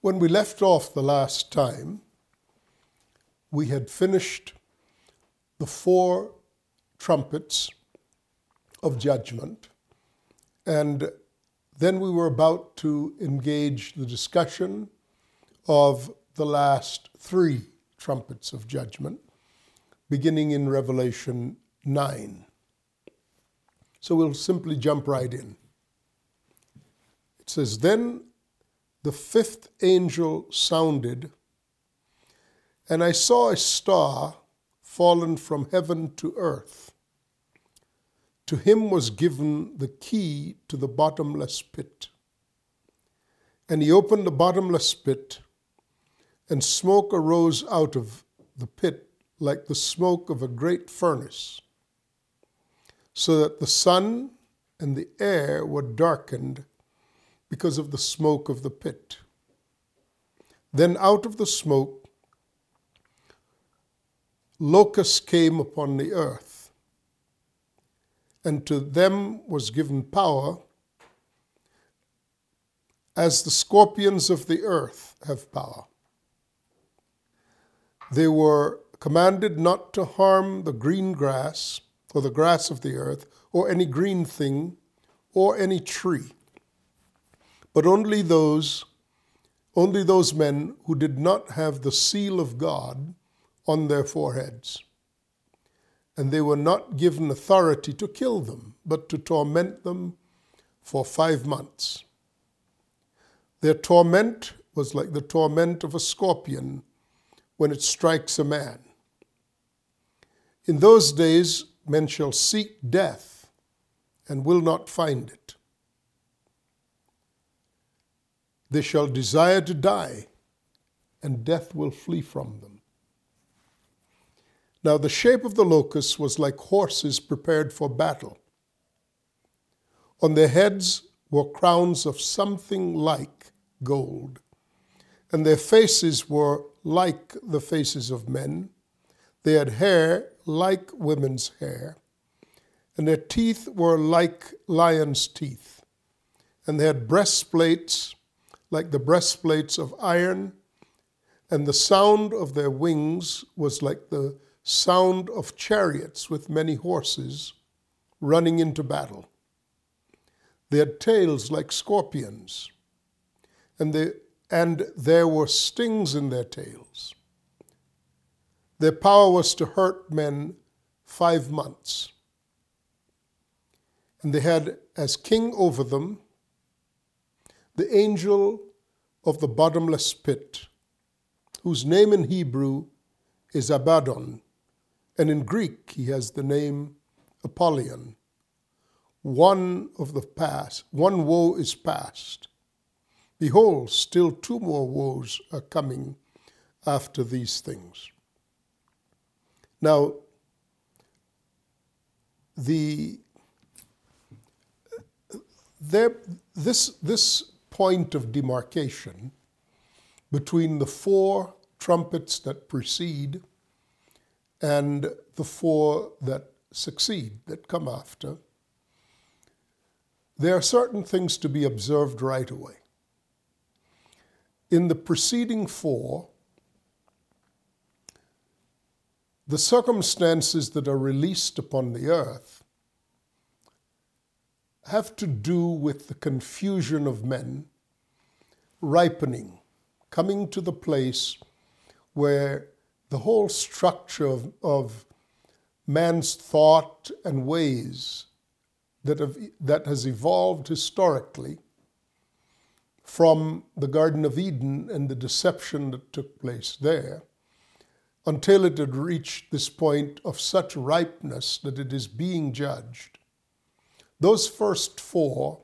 When we left off the last time, we had finished the four trumpets of judgment, and then we were about to engage the discussion of the last three trumpets of judgment, beginning in Revelation 9. So we'll simply jump right in. It says, Then the fifth angel sounded, and I saw a star fallen from heaven to earth. To him was given the key to the bottomless pit. And he opened the bottomless pit, and smoke arose out of the pit like the smoke of a great furnace, so that the sun and the air were darkened because of the smoke of the pit. Then out of the smoke, locusts came upon the earth, and to them was given power as the scorpions of the earth have power. They were commanded not to harm the green grass or the grass of the earth or any green thing or any tree but only those only those men who did not have the seal of God on their foreheads. And they were not given authority to kill them, but to torment them for five months. Their torment was like the torment of a scorpion when it strikes a man. In those days, men shall seek death and will not find it. They shall desire to die, and death will flee from them. Now, the shape of the locusts was like horses prepared for battle. On their heads were crowns of something like gold, and their faces were like the faces of men. They had hair like women's hair, and their teeth were like lions' teeth, and they had breastplates like the breastplates of iron, and the sound of their wings was like the sound of chariots with many horses running into battle. They had tails like scorpions, and, they, and there were stings in their tails. Their power was to hurt men five months. And they had as king over them the angel of the bottomless pit, whose name in Hebrew is Abaddon, and in Greek he has the name Apollyon. One of the past, one woe is past. Behold, still two more woes are coming after these things. Now, the there, this, this point of demarcation between the four trumpets that precede and the four that succeed, that come after, there are certain things to be observed right away. In the preceding four, the circumstances that are released upon the earth have to do with the confusion of men ripening, coming to the place where the whole structure of, of man's thought and ways that, have, that has evolved historically from the Garden of Eden and the deception that took place there until it had reached this point of such ripeness that it is being judged those first four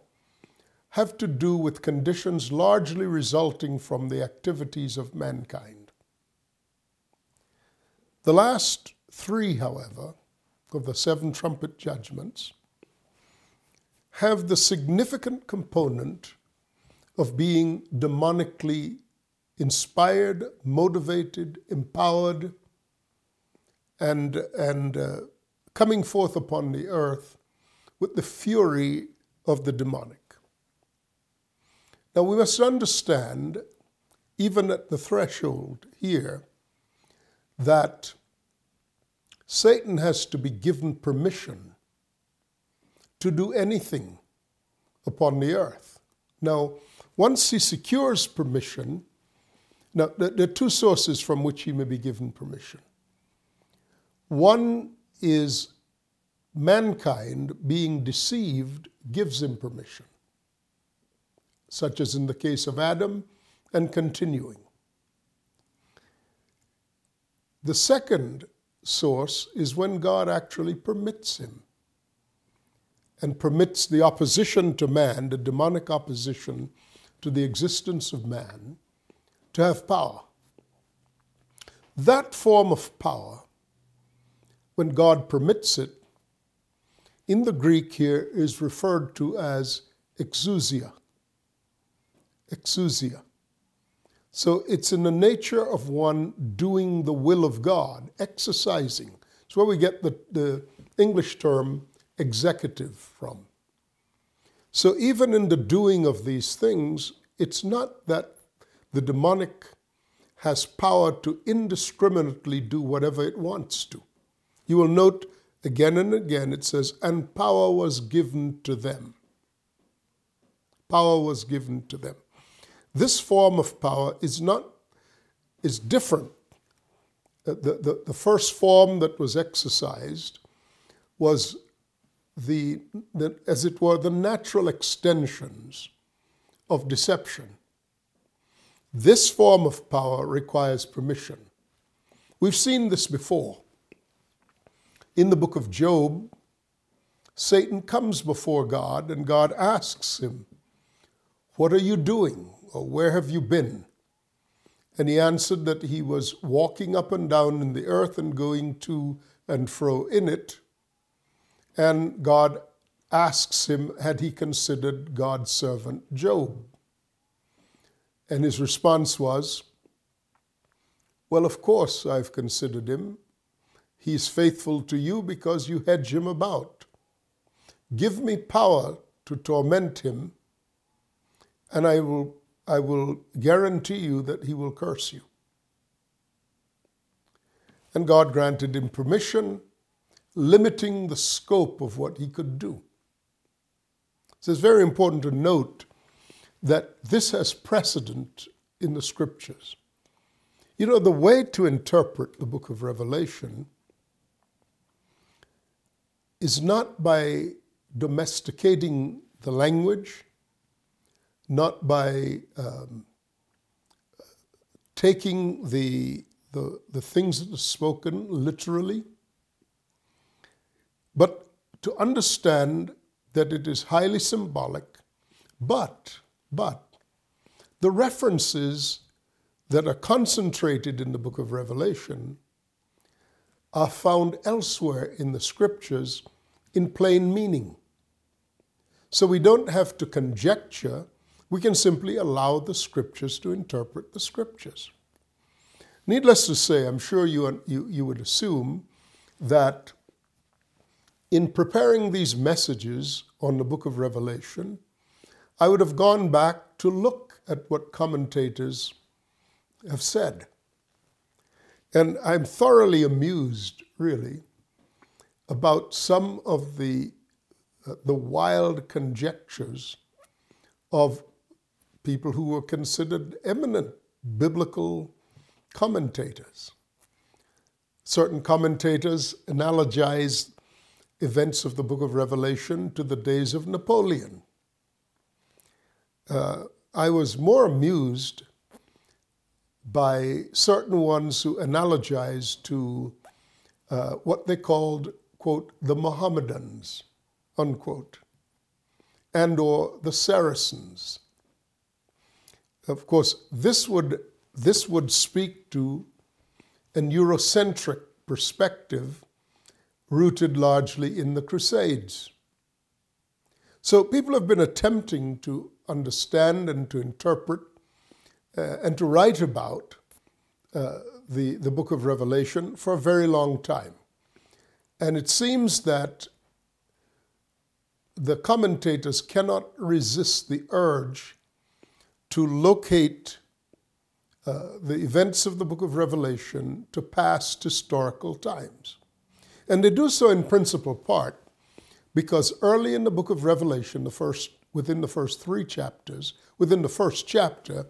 have to do with conditions largely resulting from the activities of mankind. The last three, however, of the seven trumpet judgments have the significant component of being demonically inspired, motivated, empowered, and, and uh, coming forth upon the earth with the fury of the demonic. Now we must understand even at the threshold here, that Satan has to be given permission to do anything upon the earth. Now, once he secures permission, now there are two sources from which he may be given permission. One is mankind being deceived gives him permission, such as in the case of Adam and continuing. The second source is when God actually permits him and permits the opposition to man, the demonic opposition to the existence of man, to have power. That form of power, when God permits it, in the Greek here is referred to as exousia. Exousia. So it's in the nature of one doing the will of God, exercising. It's where we get the, the English term executive from. So even in the doing of these things, it's not that the demonic has power to indiscriminately do whatever it wants to. You will note again and again it says, and power was given to them. Power was given to them. This form of power is not is different. The, the, the first form that was exercised was the, the, as it were, the natural extensions of deception. This form of power requires permission. We've seen this before. In the book of Job, Satan comes before God and God asks him, What are you doing? or Where have you been? And he answered that he was walking up and down in the earth and going to and fro in it. And God asks him, had he considered God's servant Job? And his response was, Well, of course I've considered him. He's faithful to you because you hedge him about. Give me power to torment him, and I will I will guarantee you that he will curse you. And God granted him permission, limiting the scope of what he could do. So it's very important to note that this has precedent in the scriptures. You know, the way to interpret the book of Revelation is not by domesticating the language not by um, taking the, the, the things that are spoken literally, but to understand that it is highly symbolic, but, but, the references that are concentrated in the book of Revelation are found elsewhere in the scriptures in plain meaning. So we don't have to conjecture we can simply allow the scriptures to interpret the scriptures. Needless to say, I'm sure you, you, you would assume that in preparing these messages on the book of Revelation, I would have gone back to look at what commentators have said. And I'm thoroughly amused, really, about some of the, uh, the wild conjectures of people who were considered eminent biblical commentators. Certain commentators analogize events of the book of Revelation to the days of Napoleon. Uh, I was more amused by certain ones who analogized to uh, what they called, quote, the Mohammedans, unquote, and or the Saracens, of course, this would, this would speak to an Eurocentric perspective rooted largely in the Crusades. So people have been attempting to understand and to interpret uh, and to write about uh, the, the book of Revelation for a very long time. And it seems that the commentators cannot resist the urge to locate uh, the events of the book of Revelation to past historical times. And they do so in principal part because early in the book of Revelation, the first, within the first three chapters, within the first chapter,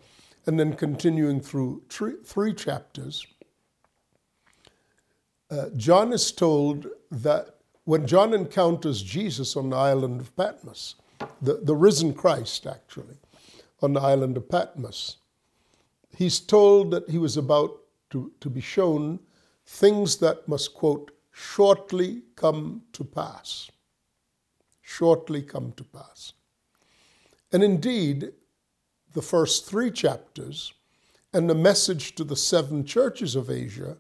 and then continuing through three, three chapters, uh, John is told that when John encounters Jesus on the island of Patmos, the, the risen Christ actually, on the island of Patmos, he's told that he was about to, to be shown things that must, quote, shortly come to pass. Shortly come to pass. And indeed, the first three chapters and the message to the seven churches of Asia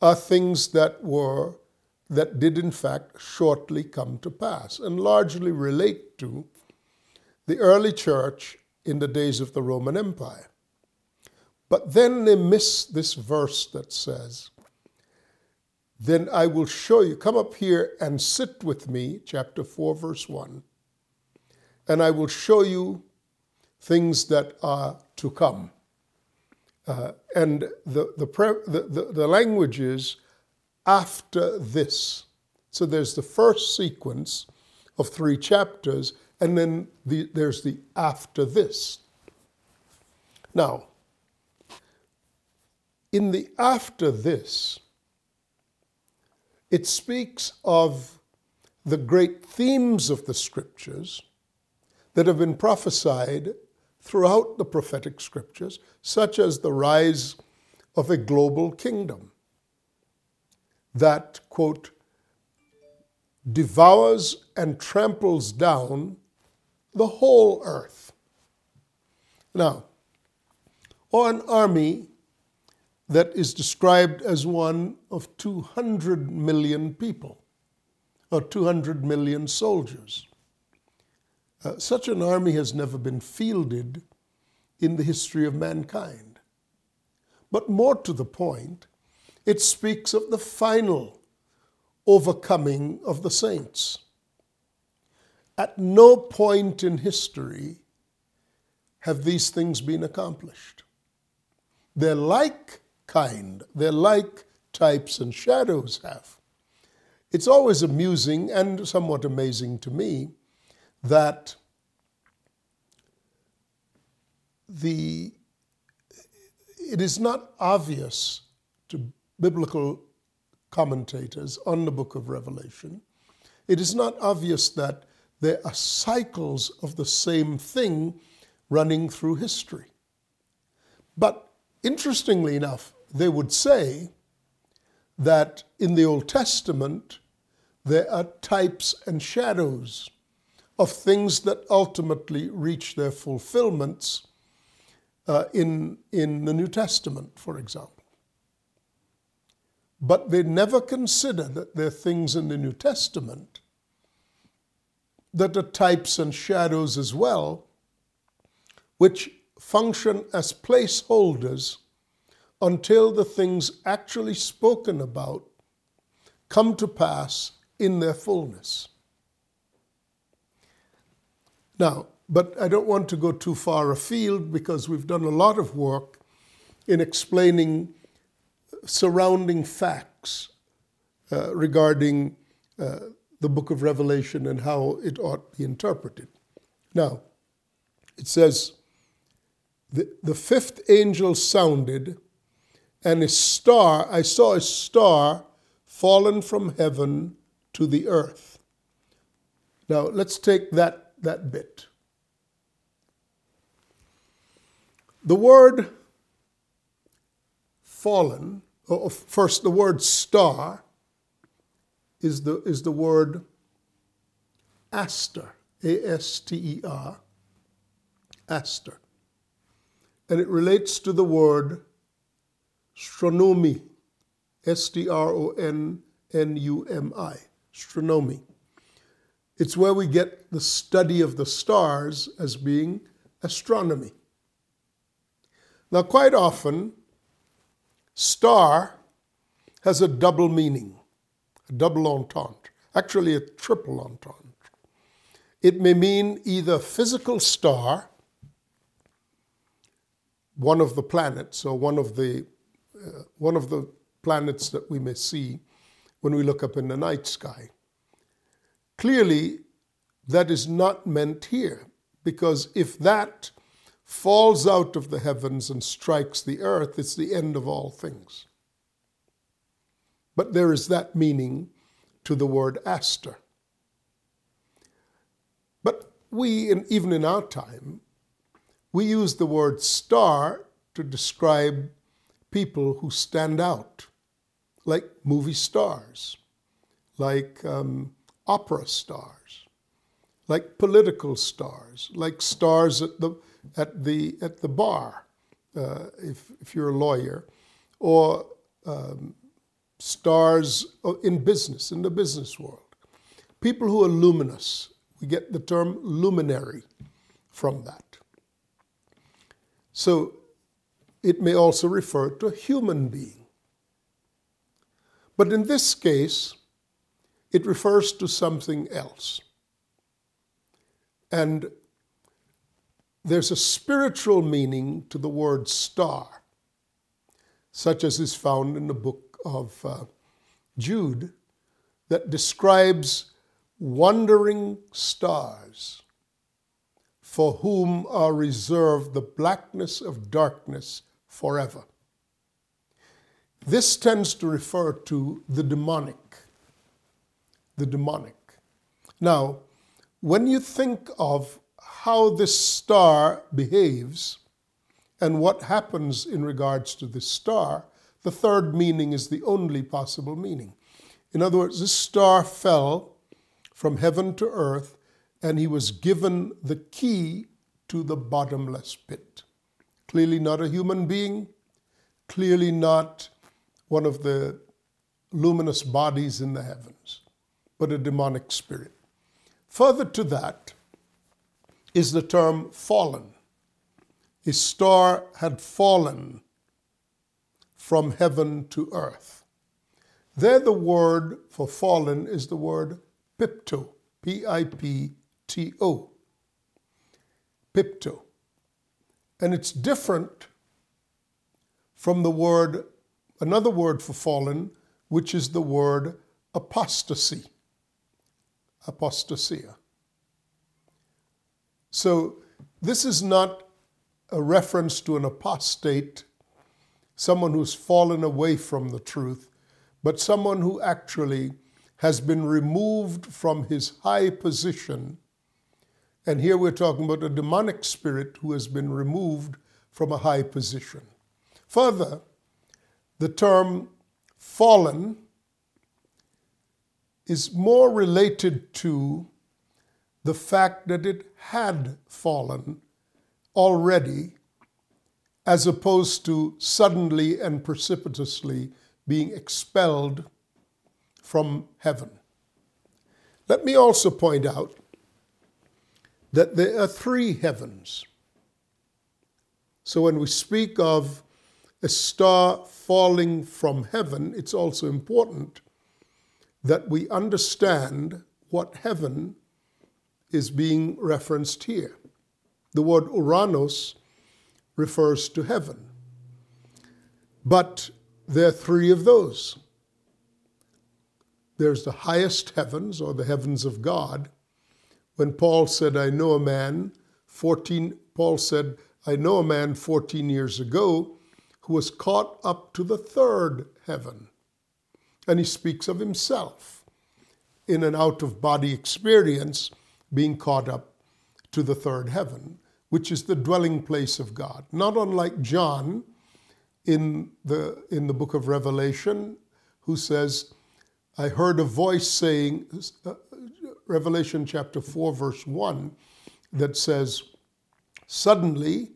are things that were that did in fact shortly come to pass and largely relate to the early church in the days of the Roman Empire. But then they miss this verse that says, Then I will show you, come up here and sit with me, chapter 4, verse 1, and I will show you things that are to come. Uh, and the, the, pre- the, the, the language is after this. So there's the first sequence of three chapters, and then the, there's the after this. Now, in the after this, it speaks of the great themes of the scriptures that have been prophesied throughout the prophetic scriptures, such as the rise of a global kingdom that, quote, devours and tramples down the whole earth. Now, or an army that is described as one of 200 million people, or 200 million soldiers. Uh, such an army has never been fielded in the history of mankind. But more to the point, it speaks of the final overcoming of the saints. At no point in history have these things been accomplished. They're like kind, they're like types and shadows have. It's always amusing and somewhat amazing to me that the it is not obvious to biblical commentators on the book of Revelation, it is not obvious that there are cycles of the same thing running through history. But interestingly enough, they would say that in the Old Testament, there are types and shadows of things that ultimately reach their fulfillments uh, in, in the New Testament, for example. But they never consider that there are things in the New Testament that are types and shadows as well, which function as placeholders until the things actually spoken about come to pass in their fullness. Now, but I don't want to go too far afield because we've done a lot of work in explaining surrounding facts uh, regarding uh, the book of Revelation and how it ought to be interpreted. Now, it says, the, the fifth angel sounded, and a star, I saw a star fallen from heaven to the earth. Now, let's take that, that bit. The word fallen Oh, first, the word star is the, is the word aster, A S T E R, aster. And it relates to the word stronomy, S T R O N N U M I, stronomy. It's where we get the study of the stars as being astronomy. Now, quite often, Star has a double meaning, a double entente, actually a triple entente. It may mean either physical star, one of the planets or one of the uh, one of the planets that we may see when we look up in the night sky. Clearly, that is not meant here, because if that falls out of the heavens and strikes the earth, it's the end of all things. But there is that meaning to the word aster. But we, even in our time, we use the word star to describe people who stand out, like movie stars, like um, opera stars, like political stars, like stars at the, at the, at the bar, uh, if, if you're a lawyer, or um, stars in business, in the business world. People who are luminous. We get the term luminary from that. So it may also refer to a human being. But in this case, it refers to something else. And there's a spiritual meaning to the word star, such as is found in the book of uh, Jude, that describes wandering stars for whom are reserved the blackness of darkness forever. This tends to refer to the demonic. The demonic. Now, when you think of how this star behaves and what happens in regards to this star, the third meaning is the only possible meaning. In other words, this star fell from heaven to earth and he was given the key to the bottomless pit. Clearly not a human being, clearly not one of the luminous bodies in the heavens, but a demonic spirit. Further to that is the term fallen. A star had fallen from heaven to earth. There, the word for fallen is the word pipto, P I P T O, pipto. And it's different from the word, another word for fallen, which is the word apostasy. Apostasia. So this is not a reference to an apostate, someone who's fallen away from the truth, but someone who actually has been removed from his high position and here we're talking about a demonic spirit who has been removed from a high position. Further, the term fallen is more related to the fact that it had fallen already, as opposed to suddenly and precipitously being expelled from heaven. Let me also point out that there are three heavens. So when we speak of a star falling from heaven, it's also important that we understand what heaven is being referenced here. The word Uranos refers to heaven. But there are three of those. There's the highest heavens, or the heavens of God, when Paul said, I know a man, 14, Paul said, I know a man 14 years ago who was caught up to the third heaven. And he speaks of himself in an out of body experience being caught up to the third heaven, which is the dwelling place of God. Not unlike John in the, in the book of Revelation, who says, I heard a voice saying, uh, Revelation chapter 4, verse 1, that says, Suddenly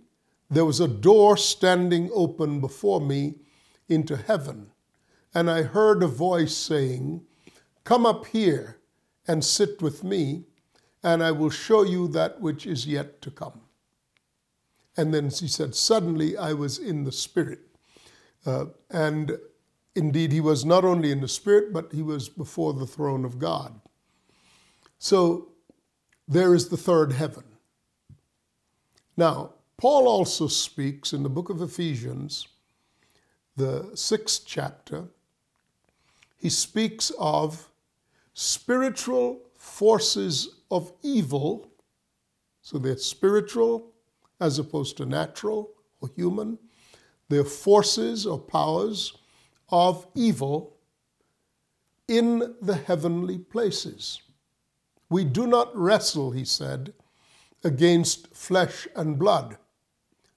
there was a door standing open before me into heaven, and I heard a voice saying, Come up here and sit with me, and I will show you that which is yet to come. And then he said, Suddenly I was in the Spirit. Uh, and indeed, he was not only in the Spirit, but he was before the throne of God. So there is the third heaven. Now, Paul also speaks in the book of Ephesians, the sixth chapter, he speaks of spiritual forces of evil. So they're spiritual as opposed to natural or human. They're forces or powers of evil in the heavenly places. We do not wrestle, he said, against flesh and blood,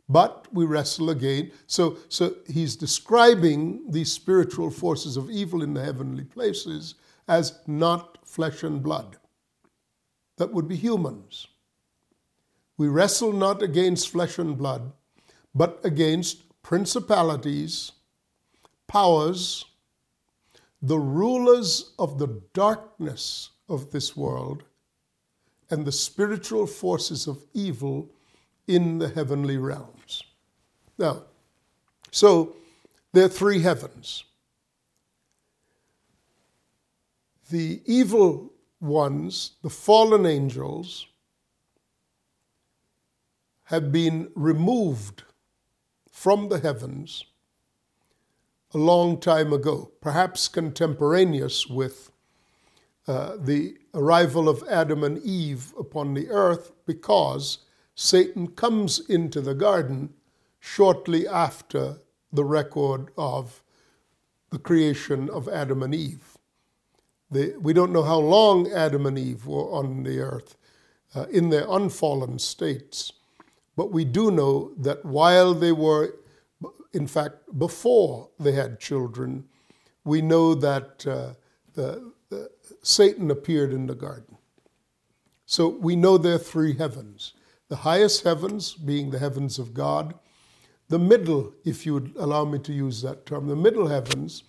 but we wrestle again. So, so he's describing these spiritual forces of evil in the heavenly places as not flesh and blood. That would be humans. We wrestle not against flesh and blood, but against principalities, powers, the rulers of the darkness of this world, and the spiritual forces of evil in the heavenly realms. Now, so there are three heavens. The evil ones, the fallen angels, have been removed from the heavens a long time ago, perhaps contemporaneous with uh, the arrival of Adam and Eve upon the earth, because Satan comes into the garden shortly after the record of the creation of Adam and Eve. We don't know how long Adam and Eve were on the earth uh, in their unfallen states, but we do know that while they were, in fact, before they had children, we know that uh, the, the, Satan appeared in the garden. So we know there are three heavens the highest heavens being the heavens of God, the middle, if you would allow me to use that term, the middle heavens,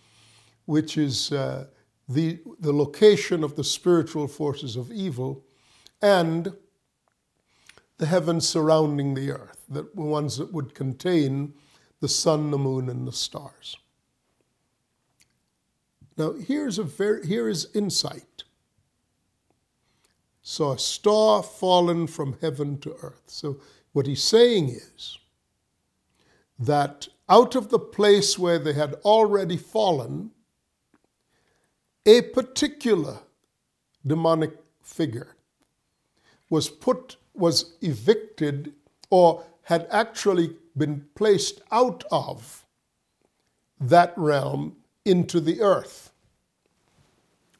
which is uh, the, the location of the spiritual forces of evil, and the heavens surrounding the earth, the ones that would contain the sun, the moon, and the stars. Now, here's a very, here is insight. So, a star fallen from heaven to earth. So, what he's saying is that out of the place where they had already fallen, a particular demonic figure was put, was evicted, or had actually been placed out of that realm into the earth.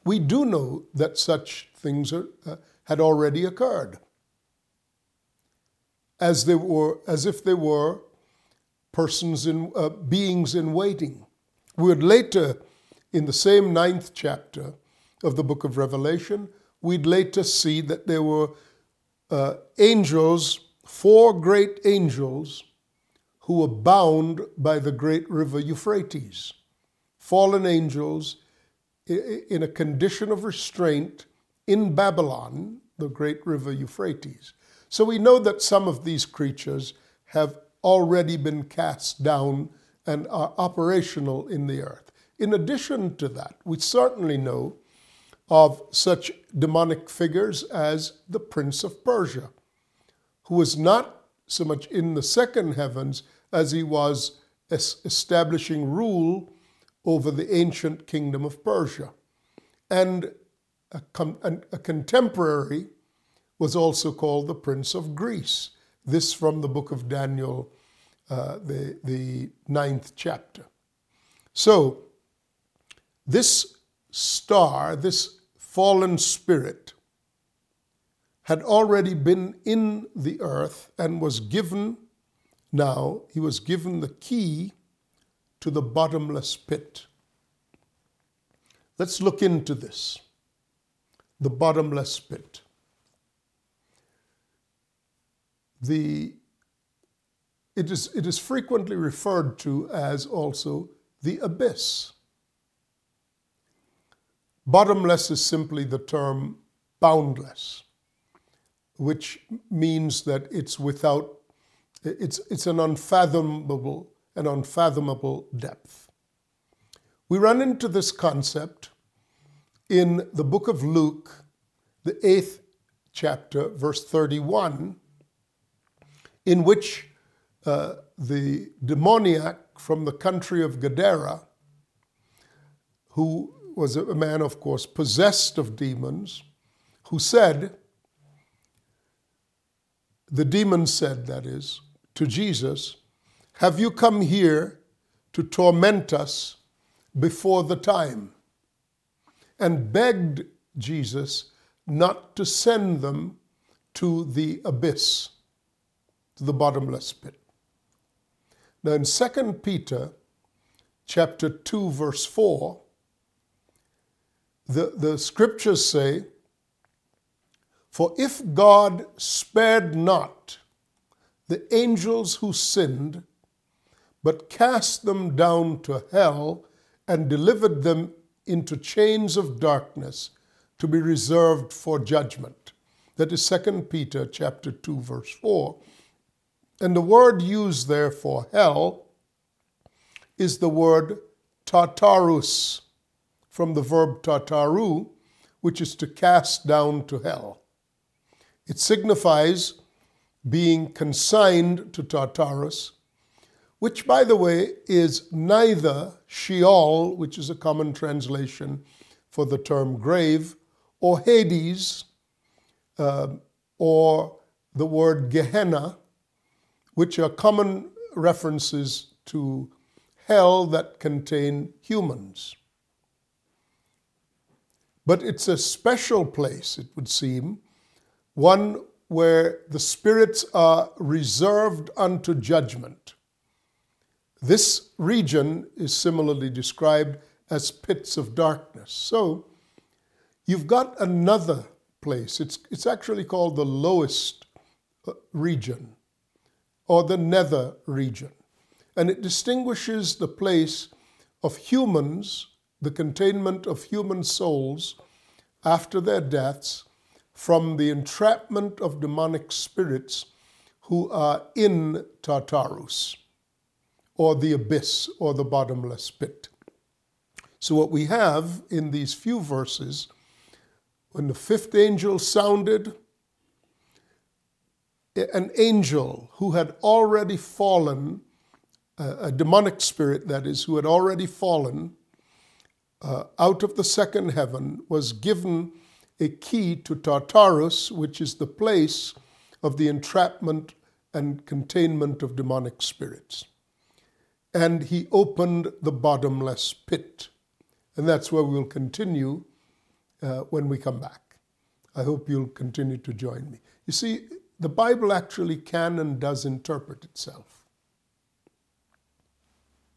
We do know that such things are, uh, had already occurred, as they were, as if they were persons in uh, beings in waiting. We would later, in the same ninth chapter of the book of Revelation, we'd later see that there were uh, angels, four great angels, who were bound by the great river Euphrates fallen angels in a condition of restraint in Babylon, the great river Euphrates. So we know that some of these creatures have already been cast down and are operational in the earth. In addition to that, we certainly know of such demonic figures as the Prince of Persia, who was not so much in the second heavens as he was establishing rule over the ancient kingdom of Persia. And a, a, contemporary was also called the Prince of Greece. This from the book of Daniel, uh, the, the ninth chapter. So, this star, this fallen spirit, had already been in the earth and was given now, he was given the key to the bottomless pit. Let's look into this the bottomless pit. The, it, is, it is frequently referred to as also the abyss. Bottomless is simply the term boundless, which means that it's without, it's, it's an unfathomable an unfathomable depth. We run into this concept in the book of Luke, the eighth chapter, verse 31, in which uh, the demoniac from the country of Gadara, who was a man, of course, possessed of demons, who said, the demon said, that is, to Jesus, Have you come here to torment us before the time? And begged Jesus not to send them to the abyss, to the bottomless pit. Now in 2 Peter chapter 2 verse 4 the, the scriptures say for if God spared not the angels who sinned but cast them down to hell and delivered them into chains of darkness to be reserved for judgment. That is 2 Peter chapter 2 verse 4. And the word used there for hell is the word tartarus from the verb tartaru, which is to cast down to hell. It signifies being consigned to Tartarus, which, by the way, is neither Sheol, which is a common translation for the term grave, or Hades, uh, or the word Gehenna, which are common references to hell that contain humans. But it's a special place, it would seem, one where the spirits are reserved unto judgment. This region is similarly described as pits of darkness. So you've got another place. It's, it's actually called the lowest uh, region or the nether region. And it distinguishes the place of humans, the containment of human souls after their deaths, from the entrapment of demonic spirits who are in Tartarus, or the abyss, or the bottomless pit. So, what we have in these few verses, when the fifth angel sounded, an angel who had already fallen, a demonic spirit that is, who had already fallen uh, out of the second heaven, was given a key to Tartarus, which is the place of the entrapment and containment of demonic spirits. And he opened the bottomless pit. And that's where we'll continue uh, when we come back. I hope you'll continue to join me. You see, the Bible actually can and does interpret itself.